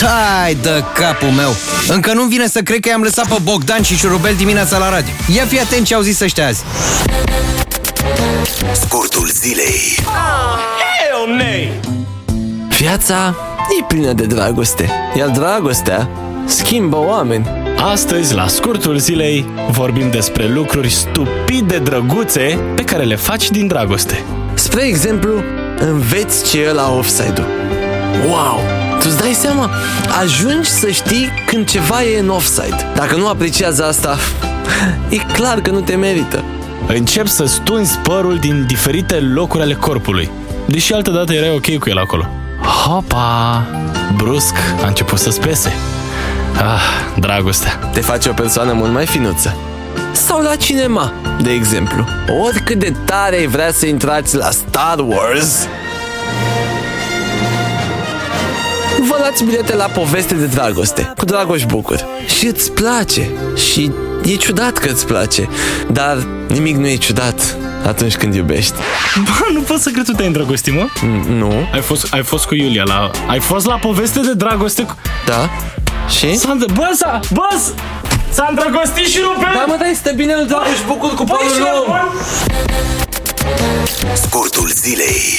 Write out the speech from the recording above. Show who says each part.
Speaker 1: Tai de capul meu! Încă nu vine să cred că i-am lăsat pe Bogdan și Șurubel dimineața la radio. Ia fi atent ce au zis ăștia azi.
Speaker 2: Scurtul zilei.
Speaker 3: Viața e plină de dragoste, iar dragostea schimbă oameni.
Speaker 4: Astăzi, la scurtul zilei, vorbim despre lucruri stupide drăguțe pe care le faci din dragoste.
Speaker 3: Spre exemplu, înveți ce e la offside-ul. Wow! Tu-ți dai seama? Ajungi să știi când ceva e în offside. Dacă nu apreciază asta, e clar că nu te merită.
Speaker 4: Încep să stunzi părul din diferite locuri ale corpului, deși altădată erai ok cu el acolo. Hopa! Brusc a început să spese. Ah, dragostea.
Speaker 3: Te face o persoană mult mai finuță. Sau la cinema, de exemplu. Oricât de tare ai vrea să intrați la Star Wars, luați bilete la poveste de dragoste cu Dragoș Bucur. Și îți place. Și e ciudat că îți place. Dar nimic nu e ciudat atunci când iubești.
Speaker 4: Bă, nu pot să cred tu te-ai îndrăgostit, mă?
Speaker 3: Nu?
Speaker 4: Ai fost, ai fost cu Iulia la... Ai fost la poveste de dragoste cu...
Speaker 3: Da? Și?
Speaker 4: S-a îndr- bă, s-a... Bă, s- s-a îndrăgostit și Rupel!
Speaker 3: Da, mă, dai, stă bine lui Dragoș Bucur cu
Speaker 4: Băi,
Speaker 3: părul
Speaker 4: și
Speaker 3: lung.
Speaker 4: Rupel!
Speaker 2: Scurtul zilei.